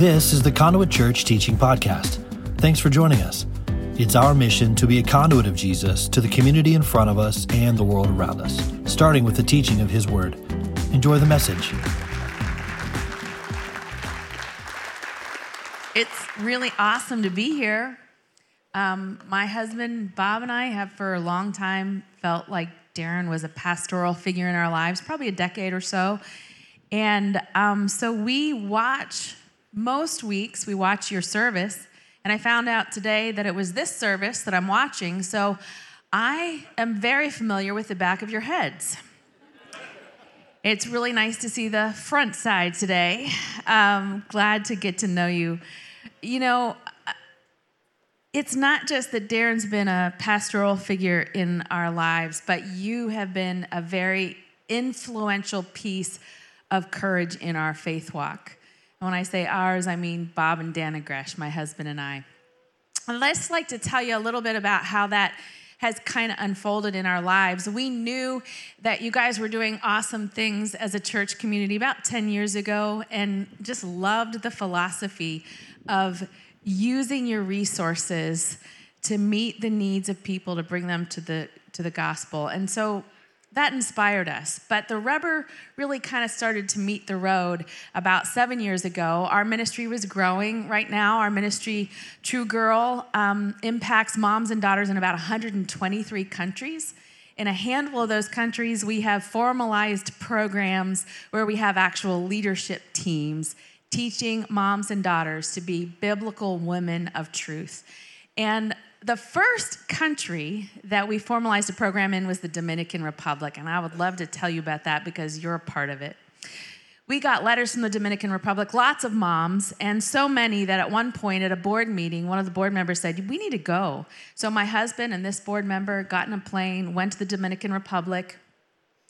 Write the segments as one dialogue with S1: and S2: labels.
S1: This is the Conduit Church Teaching Podcast. Thanks for joining us. It's our mission to be a conduit of Jesus to the community in front of us and the world around us, starting with the teaching of His Word. Enjoy the message.
S2: It's really awesome to be here. Um, my husband, Bob, and I have for a long time felt like Darren was a pastoral figure in our lives, probably a decade or so. And um, so we watch, most weeks, we watch your service. And I found out today that it was this service that I'm watching. So I am very familiar with the back of your heads. It's really nice to see the front side today. Um, glad to get to know you. You know, it's not just that Darren's been a pastoral figure in our lives, but you have been a very influential piece of courage in our faith walk. When I say ours, I mean Bob and Dannah Gresh, my husband and I. I'd just like to tell you a little bit about how that has kind of unfolded in our lives. We knew that you guys were doing awesome things as a church community about 10 years ago and just loved the philosophy of using your resources to meet the needs of people to bring them to the to the gospel. And so that inspired us. But the rubber really kind of started to meet the road about seven years ago. Our ministry was growing right now. Our ministry, True Girl, um, impacts moms and daughters in about 123 countries. In a handful of those countries, we have formalized programs where we have actual leadership teams teaching moms and daughters to be biblical women of truth. And the first country that we formalized a program in was the Dominican Republic, and I would love to tell you about that because you're a part of it. We got letters from the Dominican Republic, lots of moms, and so many that at one point at a board meeting, one of the board members said, We need to go. So my husband and this board member got in a plane, went to the Dominican Republic.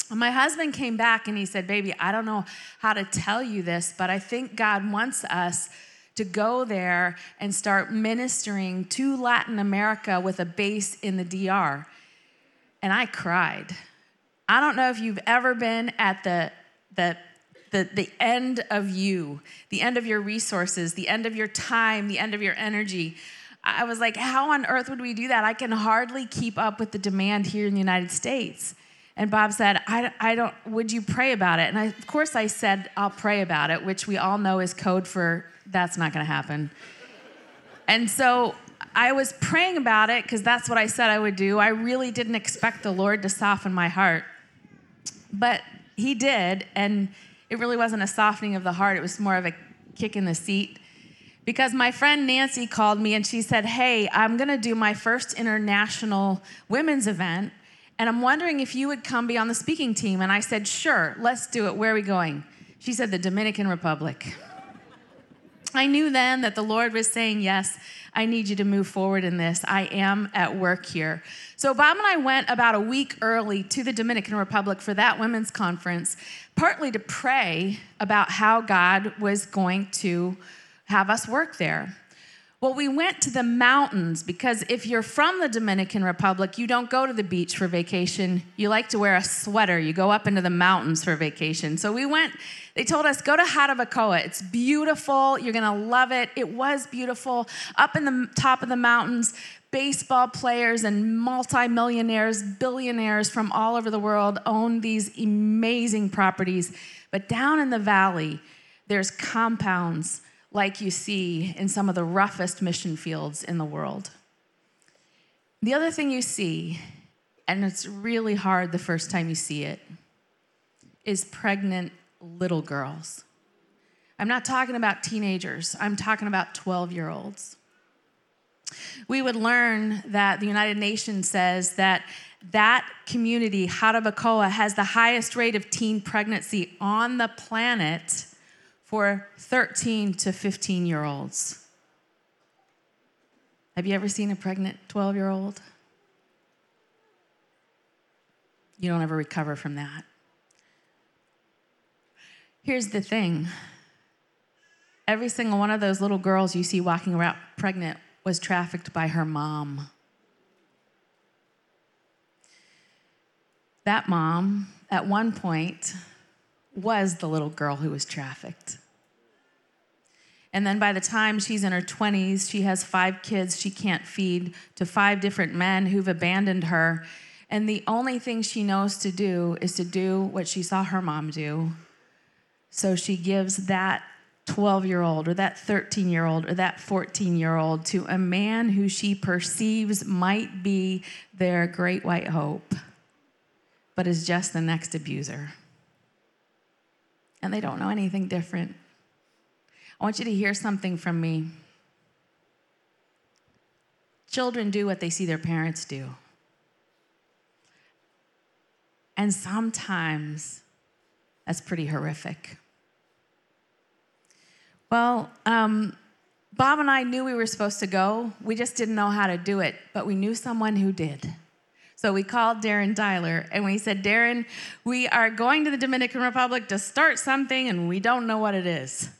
S2: My husband came back and he said, Baby, I don't know how to tell you this, but I think God wants us to go there and start ministering to Latin America with a base in the DR. And I cried. I don't know if you've ever been at the, the, the, the end of you, the end of your resources, the end of your time, the end of your energy. I was like, how on earth would we do that? I can hardly keep up with the demand here in the United States. And Bob said, I, I don't, would you pray about it? And I, of course I said, I'll pray about it, which we all know is code for that's not going to happen. And so I was praying about it because that's what I said I would do. I really didn't expect the Lord to soften my heart. But He did, and it really wasn't a softening of the heart, it was more of a kick in the seat. Because my friend Nancy called me and she said, Hey, I'm going to do my first international women's event, and I'm wondering if you would come be on the speaking team. And I said, Sure, let's do it. Where are we going? She said, The Dominican Republic. I knew then that the Lord was saying, Yes, I need you to move forward in this. I am at work here. So, Bob and I went about a week early to the Dominican Republic for that women's conference, partly to pray about how God was going to have us work there. Well, we went to the mountains because if you're from the Dominican Republic, you don't go to the beach for vacation. You like to wear a sweater. You go up into the mountains for vacation. So we went, they told us, go to Jarabacoa. It's beautiful. You're going to love it. It was beautiful. Up in the top of the mountains, baseball players and multimillionaires, billionaires from all over the world own these amazing properties. But down in the valley, there's compounds like you see in some of the roughest mission fields in the world. The other thing you see, and it's really hard the first time you see it, is pregnant little girls. I'm not talking about teenagers, I'm talking about 12 year olds. We would learn that the United Nations says that that community, Jarabacoa, has the highest rate of teen pregnancy on the planet for 13 to 15 year olds. Have you ever seen a pregnant 12 year old? You don't ever recover from that. Here's the thing every single one of those little girls you see walking around pregnant was trafficked by her mom. That mom, at one point, was the little girl who was trafficked. And then by the time she's in her 20s, she has five kids she can't feed to five different men who've abandoned her. And the only thing she knows to do is to do what she saw her mom do. So she gives that 12 year old or that 13 year old or that 14 year old to a man who she perceives might be their great white hope, but is just the next abuser. And they don't know anything different. I want you to hear something from me. Children do what they see their parents do. And sometimes that's pretty horrific. Well, um, Bob and I knew we were supposed to go. We just didn't know how to do it, but we knew someone who did. So we called Darren Tyler and we said, Darren, we are going to the Dominican Republic to start something and we don't know what it is.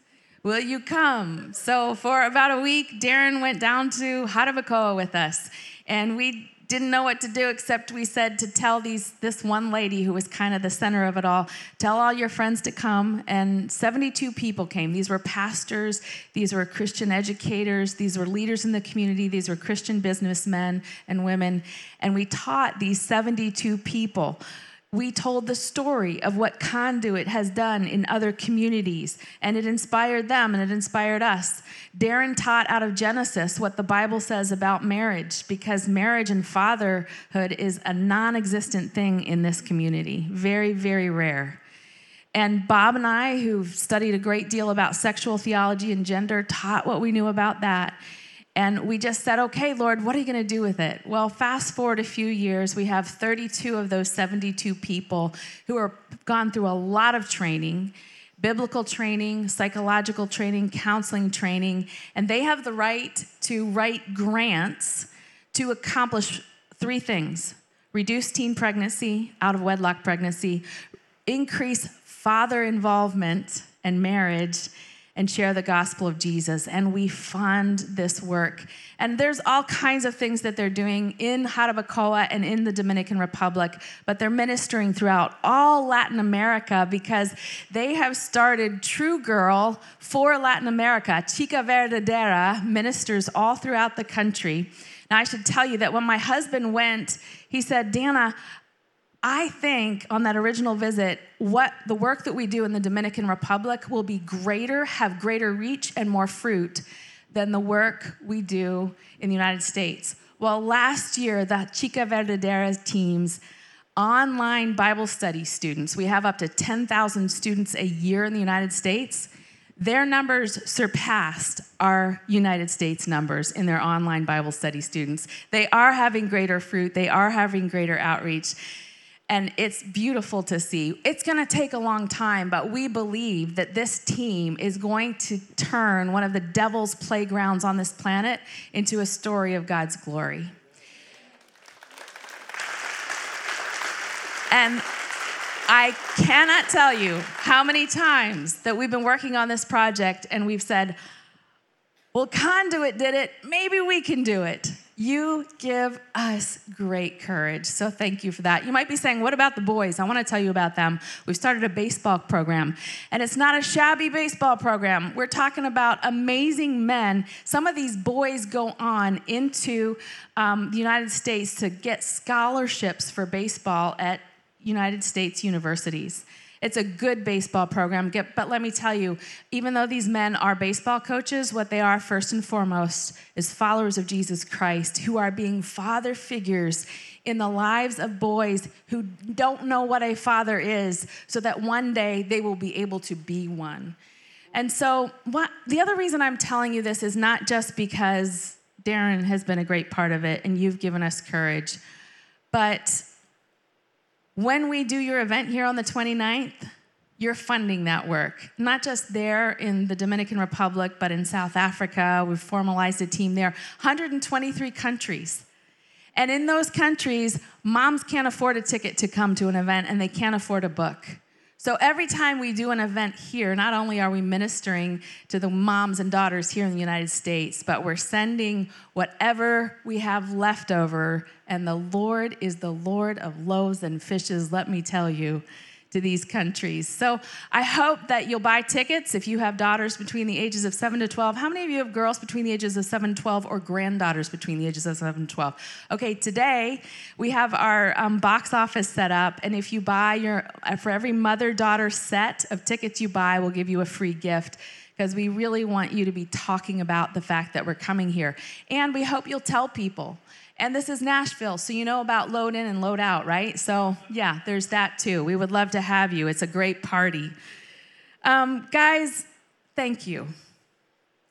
S2: Will you come? So, for about a week, Darren went down to Jarabacoa with us, and we didn't know what to do except we said to tell these this one lady who was kind of the center of it all tell all your friends to come and 72 people came these were pastors these were christian educators these were leaders in the community these were christian businessmen and women and we taught these 72 people we told the story of what Conduit has done in other communities, and it inspired them and it inspired us. Darren taught out of Genesis what the Bible says about marriage, because marriage and fatherhood is a non existent thing in this community, very, very rare. And Bob and I, who've studied a great deal about sexual theology and gender, taught what we knew about that. And we just said, okay, Lord, what are you going to do with it? Well, fast forward a few years, we have 32 of those 72 people who are gone through a lot of training biblical training, psychological training, counseling training, and they have the right to write grants to accomplish three things reduce teen pregnancy, out of wedlock pregnancy, increase father involvement and marriage, and share the gospel of Jesus. And we fund this work. And there's all kinds of things that they're doing in Jarabacoa and in the Dominican Republic, but they're ministering throughout all Latin America because they have started True Girl for Latin America. Chica Verdadera ministers all throughout the country. Now, I should tell you that when my husband went, he said, Dannah, I think on that original visit, what the work that we do in the Dominican Republic will be greater, have greater reach and more fruit than the work we do in the United States. Well, last year, the Chica Verdadera teams, online Bible study students, we have up to 10,000 students a year in the United States. Their numbers surpassed our United States numbers in their online Bible study students. They are having greater fruit, they are having greater outreach and it's beautiful to see. It's going to take a long time, but we believe that this team is going to turn one of the devil's playgrounds on this planet into a story of God's glory. And I cannot tell you how many times that we've been working on this project and we've said, well, Conduit did it, maybe we can do it. You give us great courage. So thank you for that. You might be saying, What about the boys? I want to tell you about them. We've started a baseball program, and it's not a shabby baseball program. We're talking about amazing men. Some of these boys go on into um, the United States to get scholarships for baseball at United States universities. It's a good baseball program, but let me tell you, even though these men are baseball coaches, what they are first and foremost is followers of Jesus Christ who are being father figures in the lives of boys who don't know what a father is, so that one day they will be able to be one. And so, what, the other reason I'm telling you this is not just because Darren has been a great part of it and you've given us courage, but when we do your event here on the 29th, you're funding that work, not just there in the Dominican Republic, but in South Africa. We've formalized a team there, 123 countries. And in those countries, moms can't afford a ticket to come to an event and they can't afford a book. So every time we do an event here, not only are we ministering to the moms and daughters here in the United States, but we're sending whatever we have left over. And the Lord is the Lord of loaves and fishes, let me tell you, to these countries. So I hope that you'll buy tickets if you have daughters between the ages of 7 to 12. How many of you have girls between the ages of 7 to 12 or granddaughters between the ages of 7 to 12? Okay, today we have our um, box office set up, and if you buy your, uh, for every mother daughter set of tickets you buy, we'll give you a free gift because we really want you to be talking about the fact that we're coming here. And we hope you'll tell people. And this is Nashville, so you know about load in and load out, right? So, yeah, there's that too. We would love to have you. It's a great party. Um, guys, thank you.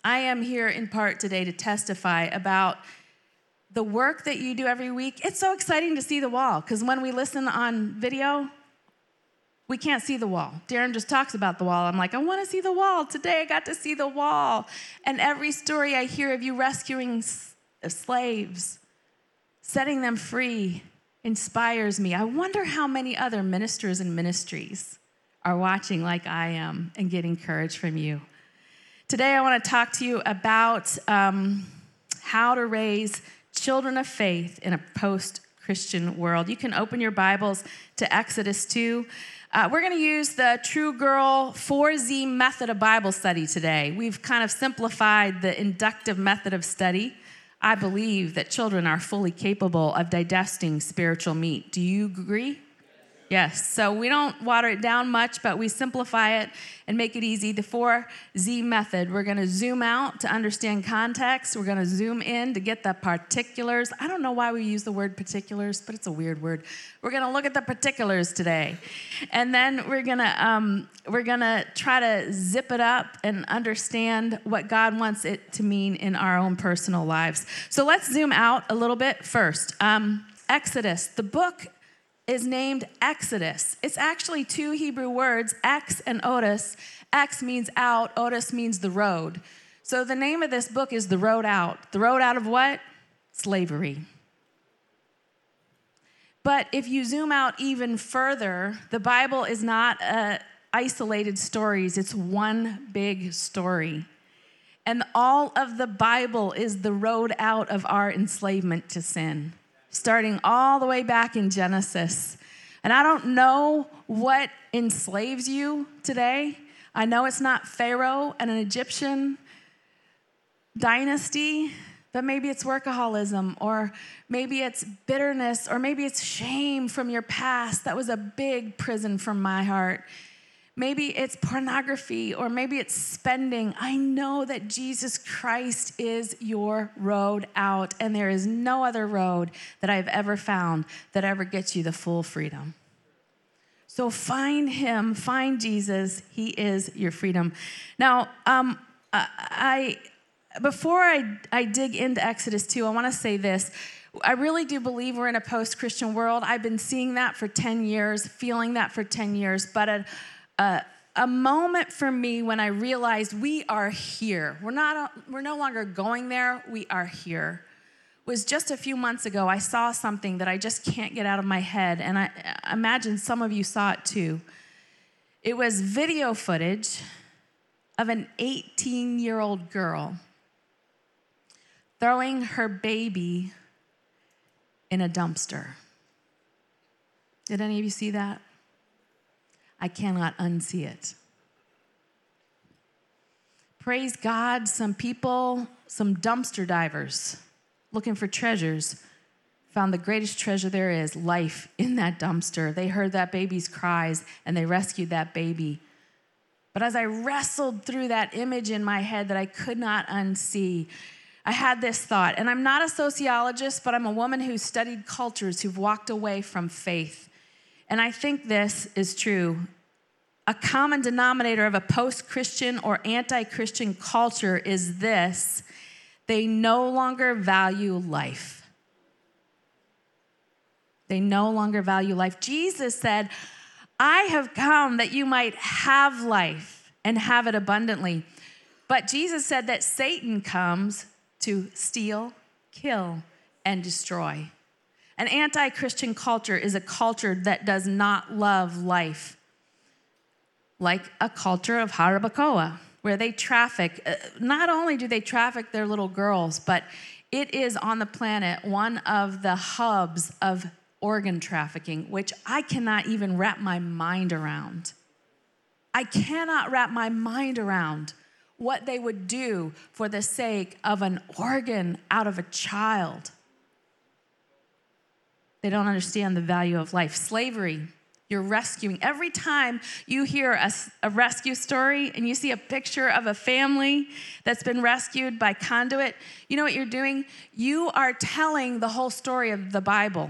S2: I am here in part today to testify about the work that you do every week. It's so exciting to see the wall because when we listen on video, we can't see the wall. Darren just talks about the wall. I'm like, I want to see the wall. Today I got to see the wall. And every story I hear of you rescuing slaves, setting them free, inspires me. I wonder how many other ministers and ministries are watching like I am and getting courage from you. Today I want to talk to you about um, how to raise children of faith in a post Christian world. You can open your Bibles to Exodus 2. Uh, we're going to use the True Girl 4Z method of Bible study today. We've kind of simplified the inductive method of study. I believe that children are fully capable of digesting spiritual meat. Do you agree? Yes, so we don't water it down much, but we simplify it and make it easy. The 4Z method, we're gonna zoom out to understand context. We're gonna zoom in to get the particulars. I don't know why we use the word particulars, but it's a weird word. We're gonna look at the particulars today. And then we're gonna, um, we're gonna try to zip it up and understand what God wants it to mean in our own personal lives. So let's zoom out a little bit first. Um, Exodus, the book is named Exodus. It's actually two Hebrew words, ex and otis. Ex means out, otis means the road. So the name of this book is The Road Out. The road out of what? Slavery. But if you zoom out even further, the Bible is not uh, isolated stories, it's one big story. And all of the Bible is the road out of our enslavement to sin starting all the way back in Genesis. And I don't know what enslaves you today. I know it's not Pharaoh and an Egyptian dynasty, but maybe it's workaholism, or maybe it's bitterness, or maybe it's shame from your past. That was a big prison from my heart. Maybe it's pornography or maybe it's spending. I know that Jesus Christ is your road out, and there is no other road that I've ever found that ever gets you the full freedom. So find him, find Jesus. He is your freedom. Now, um, I before I, I dig into Exodus 2, I want to say this. I really do believe we're in a post Christian world. I've been seeing that for 10 years, feeling that for 10 years, but a, a, moment for me when I realized we are here. We're, not, we're no longer going there, we are here. Was just a few months ago, I saw something that I just can't get out of my head, and I imagine some of you saw it too. It was video footage of an 18 year old girl throwing her baby in a dumpster. Did any of you see that? I cannot unsee it. Praise God, some people, some dumpster divers looking for treasures found the greatest treasure there is life in that dumpster. They heard that baby's cries and they rescued that baby. But as I wrestled through that image in my head that I could not unsee, I had this thought, and I'm not a sociologist, but I'm a woman who's studied cultures who've walked away from faith. And I think this is true. A common denominator of a post Christian or anti Christian culture is this they no longer value life. They no longer value life. Jesus said, I have come that you might have life and have it abundantly. But Jesus said that Satan comes to steal, kill, and destroy. An anti Christian culture is a culture that does not love life, like a culture of Jarabacoa, where they traffic. Uh, not only do they traffic their little girls, but it is on the planet one of the hubs of organ trafficking, which I cannot even wrap my mind around. I cannot wrap my mind around what they would do for the sake of an organ out of a child. They don't understand the value of life. Slavery, you're rescuing. Every time you hear a, a, rescue story and you see a picture of a family that's been rescued by conduit, you know what you're doing? You are telling the whole story of the Bible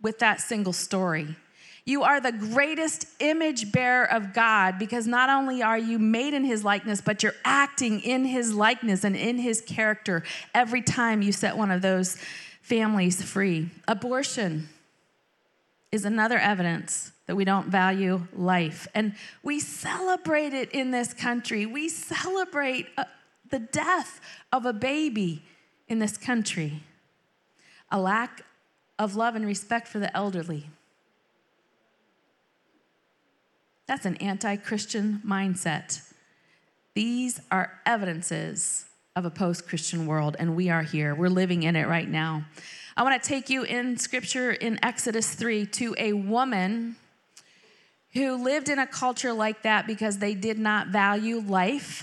S2: with that single story. You are the greatest image bearer of God because not only are you made in his likeness, but you're acting in his likeness and in his character every time you set one of those families free. Abortion is another evidence that we don't value life. And we celebrate it in this country. We celebrate uh, the death of a baby in this country. A lack of love and respect for the elderly. That's an anti Christian mindset. These are evidences of a post Christian world, and we are here. We're living in it right now. I want to take you in scripture in Exodus 3 to a woman who lived in a culture like that because they did not value life,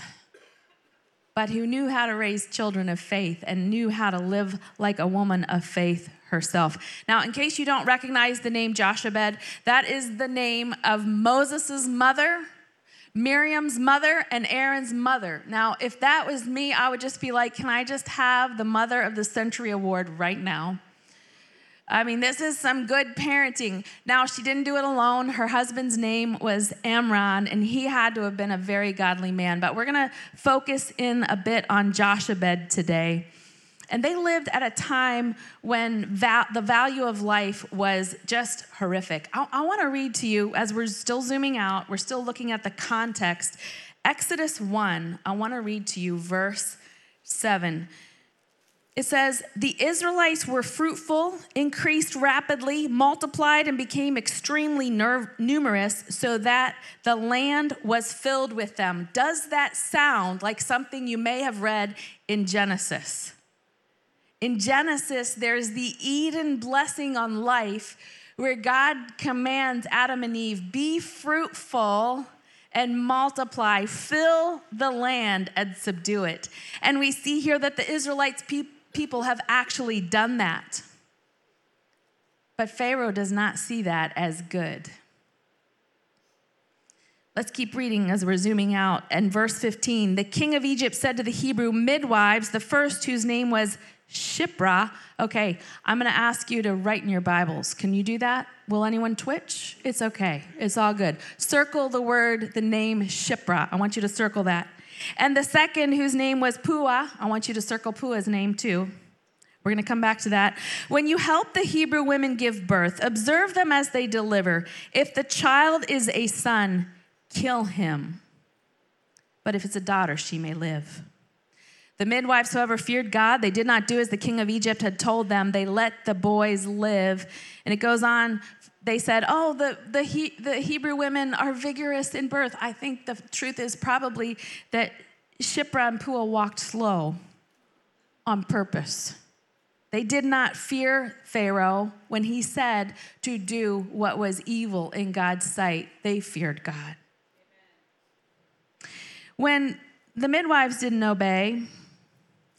S2: but who knew how to raise children of faith and knew how to live like a woman of faith herself. Now, in case you don't recognize the name Jochebed, that is the name of Moses' mother, Miriam's mother, and Aaron's mother. Now, if that was me, I would just be like, can I just have the Mother of the Century Award right now? I mean, this is some good parenting. Now, she didn't do it alone. Her husband's name was Amram, and he had to have been a very godly man. But we're going to focus in a bit on Jochebed today. And they lived at a time when va- the value of life was just horrific. I, I want to read to you, as we're still zooming out, we're still looking at the context. Exodus 1, I want to read to you verse 7. It says, The Israelites were fruitful, increased rapidly, multiplied, and became extremely numerous, so that the land was filled with them. Does that sound like something you may have read in Genesis? In Genesis, there's the Eden blessing on life where God commands Adam and Eve be fruitful and multiply, fill the land and subdue it. And we see here that the Israelites pe- people have actually done that. But Pharaoh does not see that as good. Let's keep reading as we're zooming out. And verse 15 the king of Egypt said to the Hebrew midwives, the first whose name was Shiphrah. Okay, I'm going to ask you to write in your Bibles. Can you do that? Will anyone twitch? It's okay. It's all good. Circle the word, the name Shiphrah. I want you to circle that. And the second, whose name was Puah, I want you to circle Puah's name too. We're going to come back to that. When you help the Hebrew women give birth, observe them as they deliver. If the child is a son, kill him. But if it's a daughter, she may live. The midwives, however, feared God. They did not do as the king of Egypt had told them. They let the boys live. And it goes on. They said, Oh, the, the, he, the Hebrew women are vigorous in birth. I think the truth is probably that Shiphrah and Puah walked slow on purpose. They did not fear Pharaoh when he said to do what was evil in God's sight. They feared God. When the midwives didn't obey,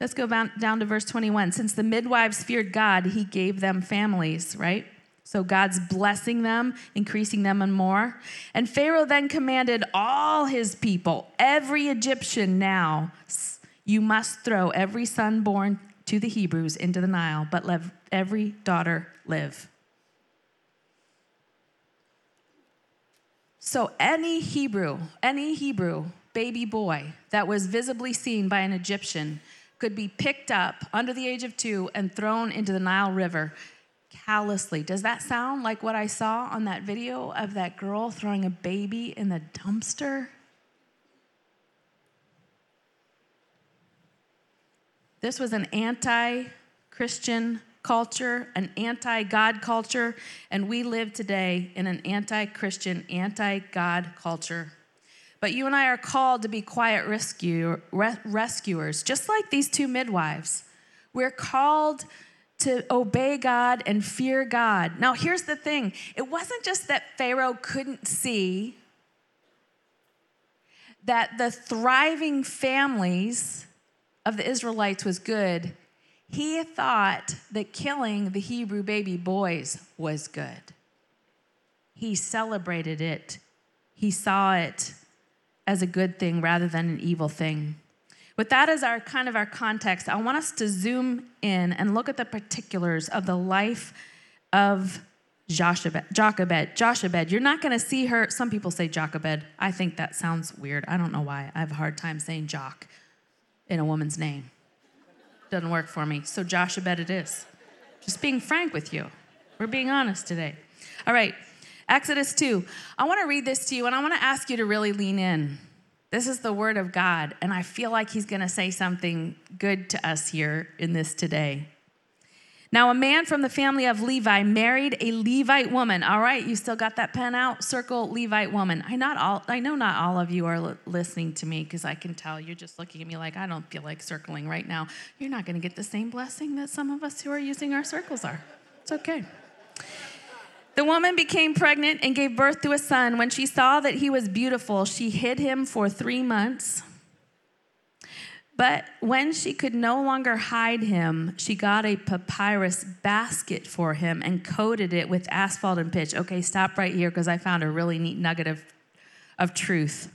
S2: Let's go down to verse 21. Since the midwives feared God, he gave them families, right? So God's blessing them, increasing them and more. And Pharaoh then commanded all his people, every Egyptian now, you must throw every son born to the Hebrews into the Nile, but let every daughter live. So any Hebrew, any Hebrew baby boy that was visibly seen by an Egyptian could be picked up under the age of two and thrown into the Nile River callously. Does that sound like what I saw on that video of that girl throwing a baby in the dumpster? This was an anti Christian culture, an anti God culture, and we live today in an anti Christian, anti God culture. But you and I are called to be quiet rescue, re- rescuers, just like these two midwives. We're called to obey God and fear God. Now, here's the thing it wasn't just that Pharaoh couldn't see that the thriving families of the Israelites was good. He thought that killing the Hebrew baby boys was good. He celebrated it, he saw it as a good thing rather than an evil thing. With that as our kind of our context, I want us to zoom in and look at the particulars of the life of Jochebed. Jochebed. Jochebed. You're not going to see her. Some people say Jochebed. I think that sounds weird. I don't know why. I have a hard time saying Jock in a woman's name. Doesn't work for me. So Jochebed it is. Just being frank with you. We're being honest today. All right. Exodus 2. I want to read this to you and I want to ask you to really lean in. This is the word of God, and I feel like he's going to say something good to us here in this today. Now, a man from the family of Levi married a Levite woman. All right, you still got that pen out? Circle Levite woman. I not all. I know not all of you are listening to me because I can tell you're just looking at me like I don't feel like circling right now. You're not going to get the same blessing that some of us who are using our circles are. It's okay. The woman became pregnant and gave birth to a son. When she saw that he was beautiful, she hid him for three months. But when she could no longer hide him, she got a papyrus basket for him and coated it with asphalt and pitch. Okay, stop right here because I found a really neat nugget of, of truth.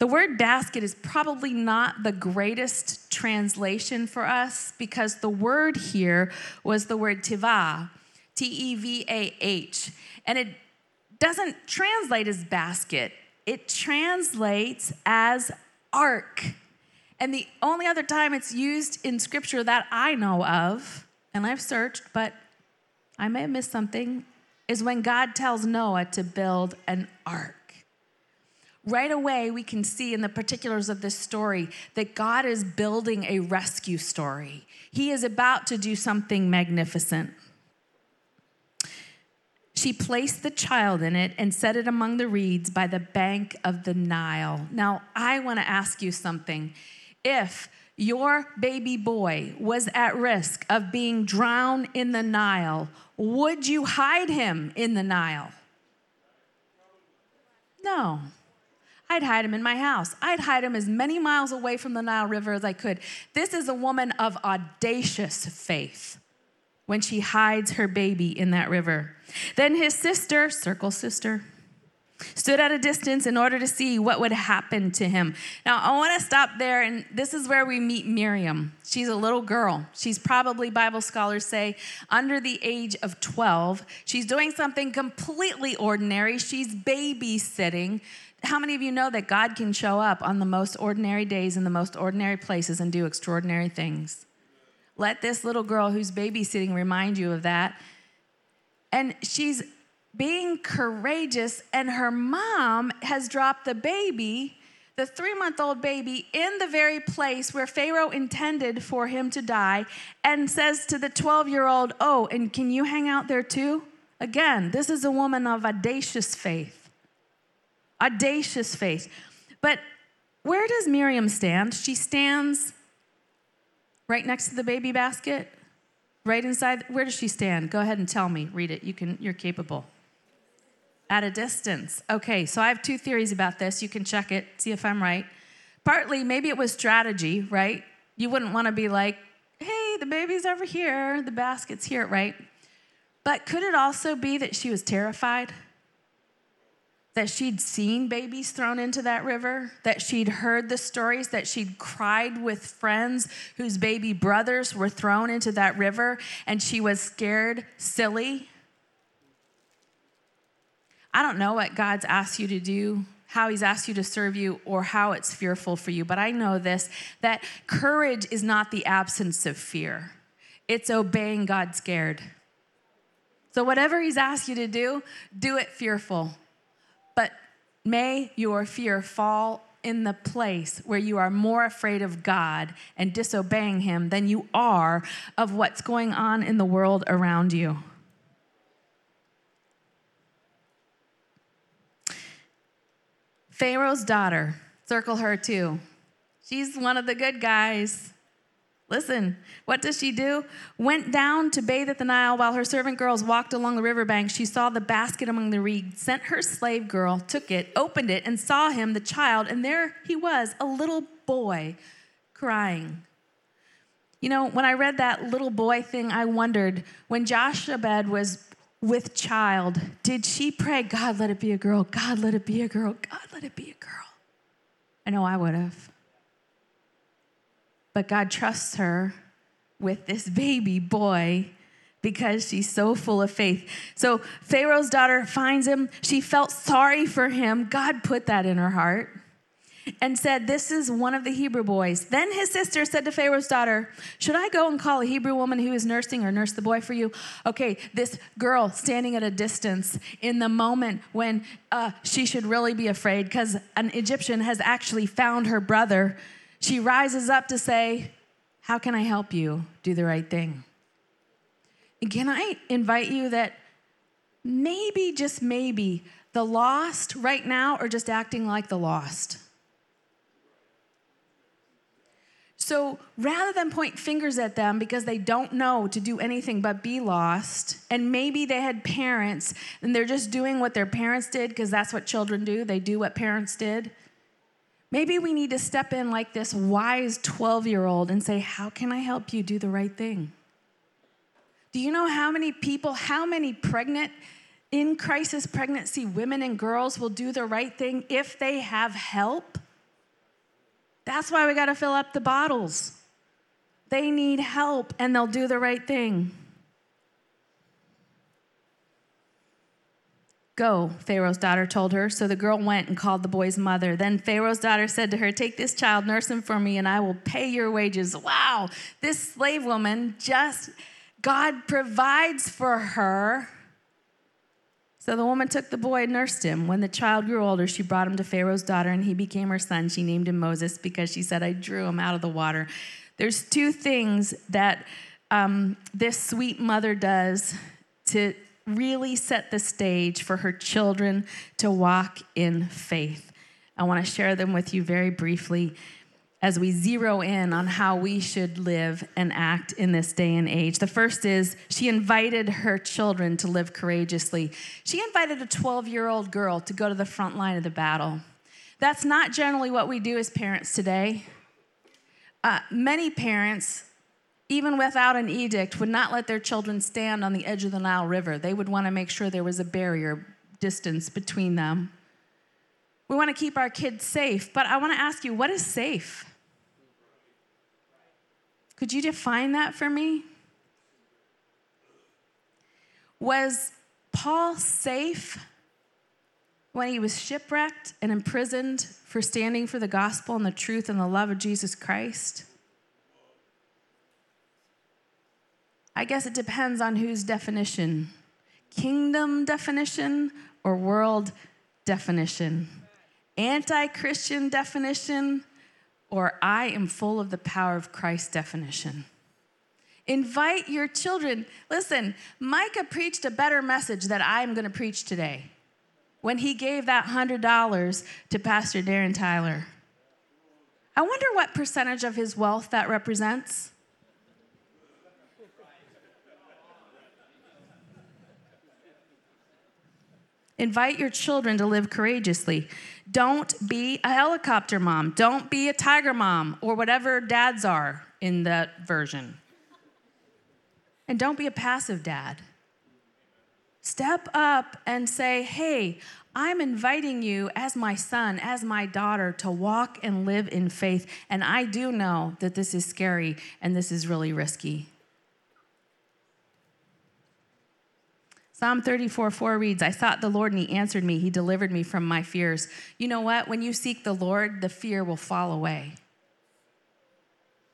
S2: The word basket is probably not the greatest translation for us because the word here was the word tivah T E V A H. And it doesn't translate as basket, it translates as ark. And the only other time it's used in scripture that I know of, and I've searched, but I may have missed something, is when God tells Noah to build an ark. Right away, we can see in the particulars of this story that God is building a rescue story. He is about to do something magnificent. She placed the child in it and set it among the reeds by the bank of the Nile. Now, I want to ask you something. If your baby boy was at risk of being drowned in the Nile, would you hide him in the Nile? No. I'd hide him in my house. I'd hide him as many miles away from the Nile River as I could. This is a woman of audacious faith when she hides her baby in that river. Then his sister, circle sister, stood at a distance in order to see what would happen to him. Now, I want to stop there, and this is where we meet Miriam. She's a little girl. She's probably, Bible scholars say, under the age of 12. She's doing something completely ordinary. She's babysitting. How many of you know that God can show up on the most ordinary days in the most ordinary places and do extraordinary things? Let this little girl who's babysitting remind you of that. And she's being courageous, and her mom has dropped the baby, the three month old baby, in the very place where Pharaoh intended for him to die, and says to the 12 year old, Oh, and can you hang out there too? Again, this is a woman of audacious faith. Audacious faith. But where does Miriam stand? She stands right next to the baby basket, right inside. Where does she stand? Go ahead and tell me. Read it. You can. You're capable. At a distance. Okay. So I have two theories about this. You can check it. See if I'm right. Partly, maybe it was strategy. Right. You wouldn't want to be like, "Hey, the baby's over here. The basket's here." Right. But could it also be that she was terrified? That she'd seen babies thrown into that river, that she'd heard the stories, that she'd cried with friends whose baby brothers were thrown into that river, and she was scared, silly. I don't know what God's asked you to do, how He's asked you to serve you, or how it's fearful for you, but I know this that courage is not the absence of fear, it's obeying God scared. So, whatever He's asked you to do, do it fearful but may your fear fall in the place where you are more afraid of God and disobeying Him than you are of what's going on in the world around you. Pharaoh's daughter, circle her too. She's one of the good guys. Listen, what does she do? Went down to bathe at the Nile while her servant girls walked along the riverbank. She saw the basket among the reeds, sent her slave girl, took it, opened it, and saw him, the child, and there he was, a little boy crying. You know, when I read that little boy thing, I wondered when Jochebed was with child, did she pray, God, let it be a girl? God, let it be a girl. God, let it be a girl. I know I would have. But God trusts her with this baby boy because she's so full of faith. So Pharaoh's daughter finds him. She felt sorry for him. God put that in her heart and said, This is one of the Hebrew boys. Then his sister said to Pharaoh's daughter, Should I go and call a Hebrew woman who is nursing or nurse the boy for you? Okay, this girl standing at a distance in the moment when uh, she should really be afraid because an Egyptian has actually found her brother she rises up to say, How can I help you do the right thing? And can I invite you that maybe, just maybe, the lost right now are just acting like the lost? So rather than point fingers at them because they don't know to do anything but be lost, and maybe they had parents and they're just doing what their parents did because that's what children do, they do what parents did. Maybe we need to step in like this wise 12 year old and say, How can I help you do the right thing? Do you know how many people, how many pregnant, in crisis pregnancy women and girls will do the right thing if they have help? That's why we got to fill up the bottles. They need help and they'll do the right thing. Go, Pharaoh's daughter told her. So the girl went and called the boy's mother. Then Pharaoh's daughter said to her, Take this child, nurse him for me, and I will pay your wages. Wow, this slave woman just, God provides for her. So the woman took the boy and nursed him. When the child grew older, she brought him to Pharaoh's daughter, and he became her son. She named him Moses because she said, I drew him out of the water. There's two things that um, this sweet mother does to really set the stage for her children to walk in faith. I want to share them with you very briefly as we zero in on how we should live and act in this day and age. The first is she invited her children to live courageously. She invited a 12 year old girl to go to the front line of the battle. That's not generally what we do as parents today. Uh, many parents even without an edict, would not let their children stand on the edge of the Nile River. They would want to make sure there was a barrier distance between them. We want to keep our kids safe, but I want to ask you what is safe? Could you define that for me? Was Paul safe when he was shipwrecked and imprisoned for standing for the gospel and the truth and the love of Jesus Christ? I guess it depends on whose definition kingdom definition or world definition, anti Christian definition, or I am full of the power of Christ definition. Invite your children. Listen, Micah preached a better message that I'm going to preach today when he gave that $100 to Pastor Darren Tyler. I wonder what percentage of his wealth that represents. Invite your children to live courageously. Don't be a helicopter mom. Don't be a tiger mom or whatever dads are in that version. And don't be a passive dad. Step up and say, hey, I'm inviting you as my son, as my daughter, to walk and live in faith. And I do know that this is scary and this is really risky. Psalm 34 4 reads, I sought the Lord and he answered me. He delivered me from my fears. You know what? When you seek the Lord, the fear will fall away.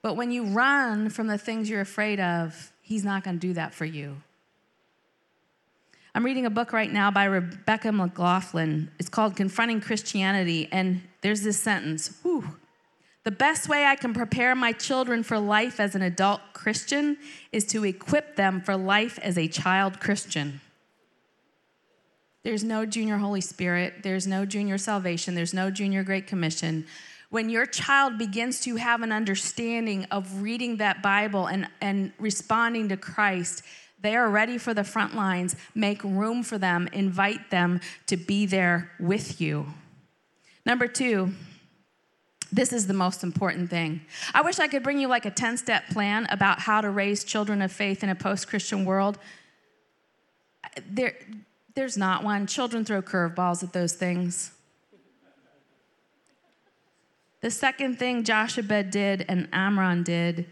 S2: But when you run from the things you're afraid of, he's not going to do that for you. I'm reading a book right now by Rebecca McLaughlin. It's called Confronting Christianity. And there's this sentence Whew. The best way I can prepare my children for life as an adult Christian is to equip them for life as a child Christian. There's no junior Holy Spirit. There's no junior salvation. There's no junior Great Commission. when your child begins to have an understanding of reading that Bible and, and responding to Christ, they are ready for the front lines. Make room for them, invite them to be there with you. Number two, this is the most important thing. I wish I could bring you like a 10 step plan about how to raise children of faith in a post Christian world. There, there's not one. Children throw curveballs at those things. The second thing Jochebed did and Amram did,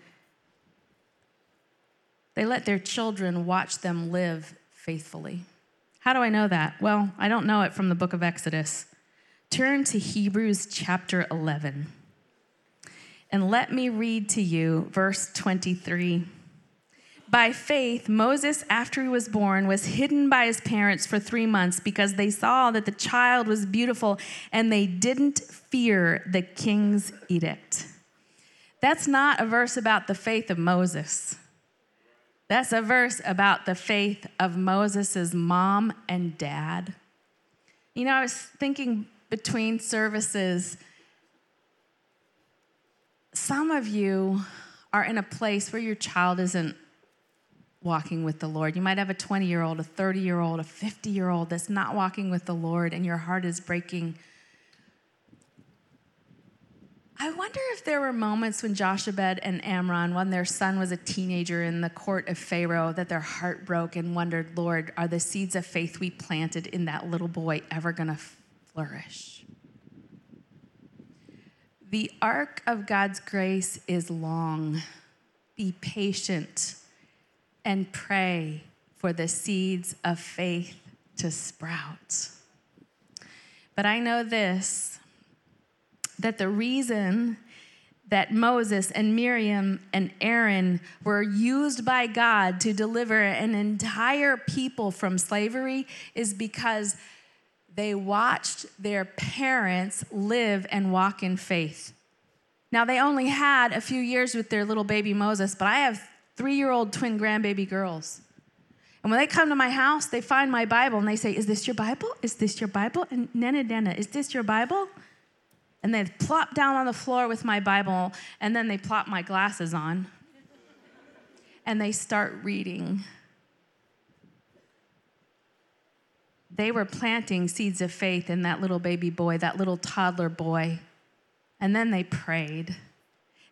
S2: they let their children watch them live faithfully. How do I know that? Well, I don't know it from the book of Exodus. Turn to Hebrews chapter 11. And let me read to you verse 23. By faith, Moses, after he was born, was hidden by his parents for three months because they saw that the child was beautiful and they didn't fear the king's edict. That's not a verse about the faith of Moses. That's a verse about the faith of Moses' mom and dad. You know, I was thinking between services, some of you are in a place where your child isn't walking with the Lord. You might have a 20 year old, a 30 year old, a 50 year old that's not walking with the Lord, and your heart is breaking. I wonder if there were moments when Jochebed and Amram, when their son was a teenager in the court of Pharaoh, that their heart broke and wondered, Lord, are the seeds of faith we planted in that little boy ever going to flourish? The arc of God's grace is long. Be patient and pray for the seeds of faith to sprout. But I know this that the reason that Moses and Miriam and Aaron were used by God to deliver an entire people from slavery is because they watched their parents live and walk in faith. Now, they only had a few years with their little baby Moses, but I have three year old twin grandbaby girls. And when they come to my house, they find my Bible and they say, Is this your Bible? Is this your Bible? And Nana Nana, is this your Bible? And they plop down on the floor with my Bible, and then they plop my glasses on. And they start reading. They were planting seeds of faith in that little baby boy, that little toddler boy. And then they prayed.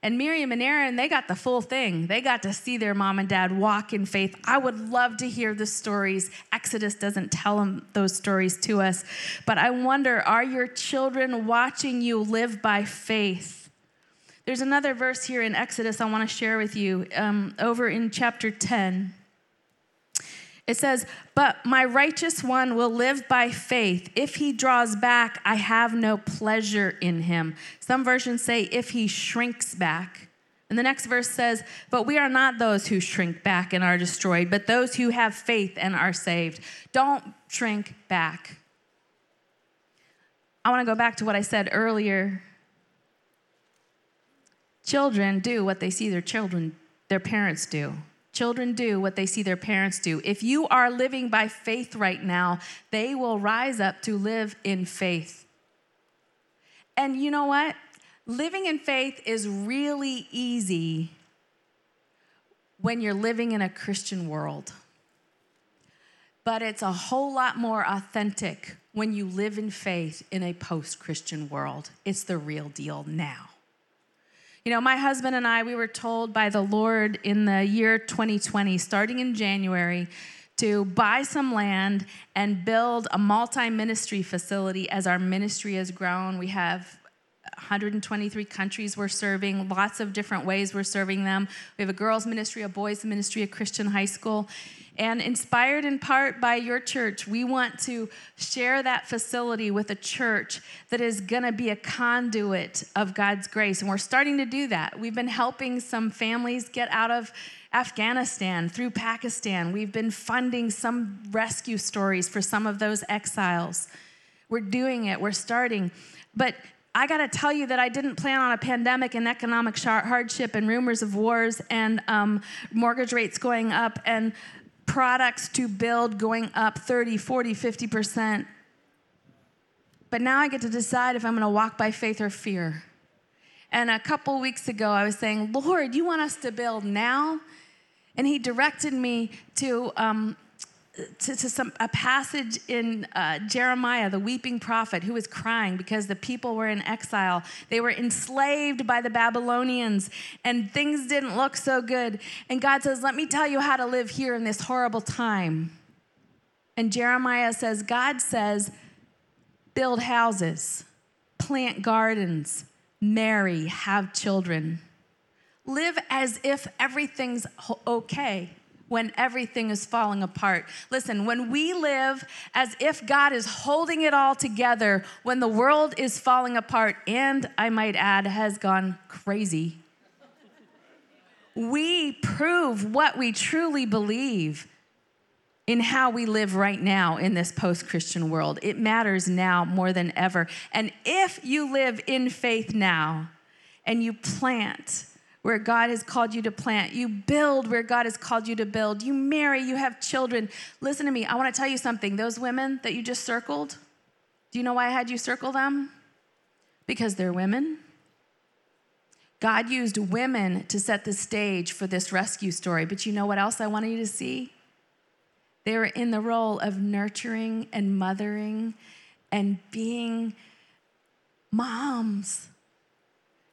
S2: And Miriam and Aaron, they got the full thing. They got to see their mom and dad walk in faith. I would love to hear the stories. Exodus doesn't tell them those stories to us. But I wonder are your children watching you live by faith? There's another verse here in Exodus I want to share with you um, over in chapter 10. It says, But my righteous one will live by faith. If he draws back, I have no pleasure in him. Some versions say, If he shrinks back. And the next verse says, But we are not those who shrink back and are destroyed, but those who have faith and are saved. Don't shrink back. I want to go back to what I said earlier. Children do what they see their children, their parents do. Children do what they see their parents do. If you are living by faith right now, they will rise up to live in faith. And you know what? Living in faith is really easy when you're living in a Christian world. But it's a whole lot more authentic when you live in faith in a post Christian world. It's the real deal now. You know, my husband and I, we were told by the Lord in the year 2020, starting in January, to buy some land and build a multi ministry facility as our ministry has grown. We have 123 countries we're serving, lots of different ways we're serving them. We have a girls' ministry, a boys' ministry, a Christian high school. And inspired in part by your church, we want to share that facility with a church that is going to be a conduit of God's grace. And we're starting to do that. We've been helping some families get out of Afghanistan through Pakistan. We've been funding some rescue stories for some of those exiles. We're doing it, we're starting. But I got to tell you that I didn't plan on a pandemic and economic hardship and rumors of wars and um, mortgage rates going up and products to build going up 30, 40, 50%. But now I get to decide if I'm going to walk by faith or fear. And a couple weeks ago, I was saying, Lord, you want us to build now? And He directed me to um, to, to some, a passage in uh, Jeremiah, the weeping prophet, who was crying because the people were in exile. They were enslaved by the Babylonians, and things didn't look so good. And God says, Let me tell you how to live here in this horrible time. And Jeremiah says, God says, build houses, plant gardens, marry, have children. Live as if everything's okay when everything is falling apart. Listen, when we live as if God is holding it all together, when the world is falling apart, and I might add, has gone crazy, we prove what we truly believe in how we live right now in this post Christian world. It matters now more than ever. And if you live in faith now and you plant, where God has called you to plant. You build where God has called you to build. You marry, you have children. Listen to me. I want to tell you something. Those women that you just circled, do you know why I had you circle them? Because they're women. God used women to set the stage for this rescue story. But you know what else I wanted you to see? They were in the role of nurturing and mothering and being moms.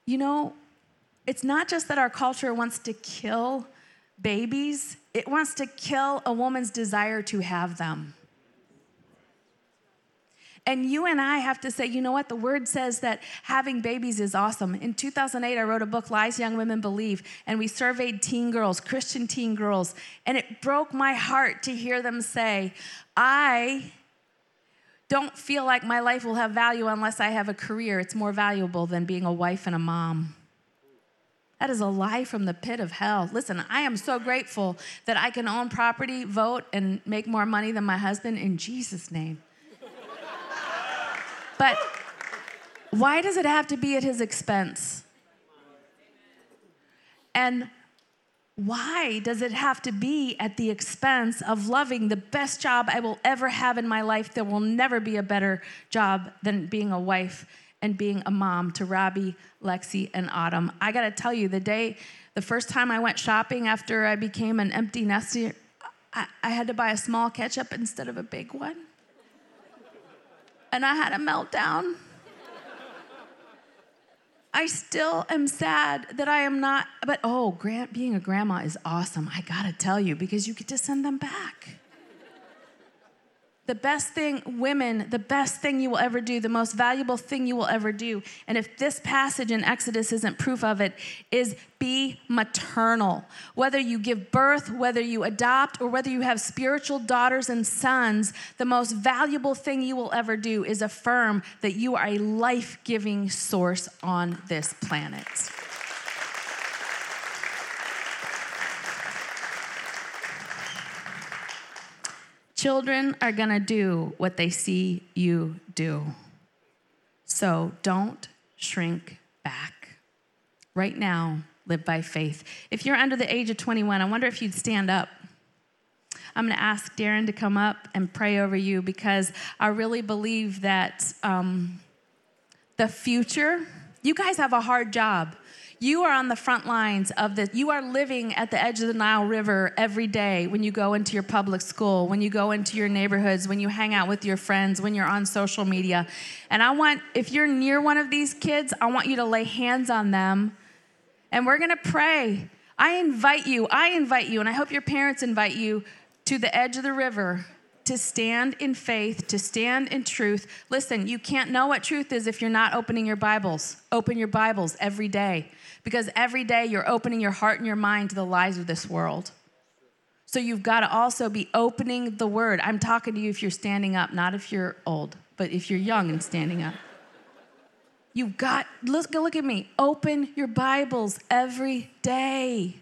S2: You know, it's not just that our culture wants to kill babies, it wants to kill a woman's desire to have them. And you and I have to say, you know what? The word says that having babies is awesome. In 2008, I wrote a book, Lies Young Women Believe, and we surveyed teen girls, Christian teen girls, and it broke my heart to hear them say, I don't feel like my life will have value unless I have a career. It's more valuable than being a wife and a mom. That is a lie from the pit of hell. Listen, I am so grateful that I can own property, vote, and make more money than my husband in Jesus' name. But why does it have to be at his expense? And why does it have to be at the expense of loving the best job I will ever have in my life? There will never be a better job than being a wife and being a mom to Robbie, Lexi, and Autumn. I gotta tell you, the day, the first time I went shopping after I became an empty nester, I, I had to buy a small ketchup instead of a big one. And I had a meltdown. I still am sad that I am not, but oh, Grant, being a grandma is awesome. I gotta tell you, because you get to send them back. The best thing, women, the best thing you will ever do, the most valuable thing you will ever do, and if this passage in Exodus isn't proof of it, is be maternal. Whether you give birth, whether you adopt, or whether you have spiritual daughters and sons, the most valuable thing you will ever do is affirm that you are a life giving source on this planet. Children are going to do what they see you do. So don't shrink back. Right now, live by faith. If you're under the age of 21, I wonder if you'd stand up. I'm going to ask Darren to come up and pray over you because I really believe that um, the future, you guys have a hard job. You are on the front lines of this. You are living at the edge of the Nile River every day when you go into your public school, when you go into your neighborhoods, when you hang out with your friends, when you're on social media. And I want, if you're near one of these kids, I want you to lay hands on them and we're gonna pray. I invite you, I invite you, and I hope your parents invite you to the edge of the river to stand in faith, to stand in truth. Listen, you can't know what truth is if you're not opening your Bibles. Open your Bibles every day because every day you're opening your heart and your mind to the lies of this world. So you've got to also be opening the word. I'm talking to you if you're standing up, not if you're old, but if you're young and standing up. You've got, look, look at me. Open your Bibles every day.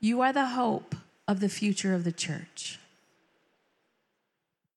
S2: You are the hope of the future of the church.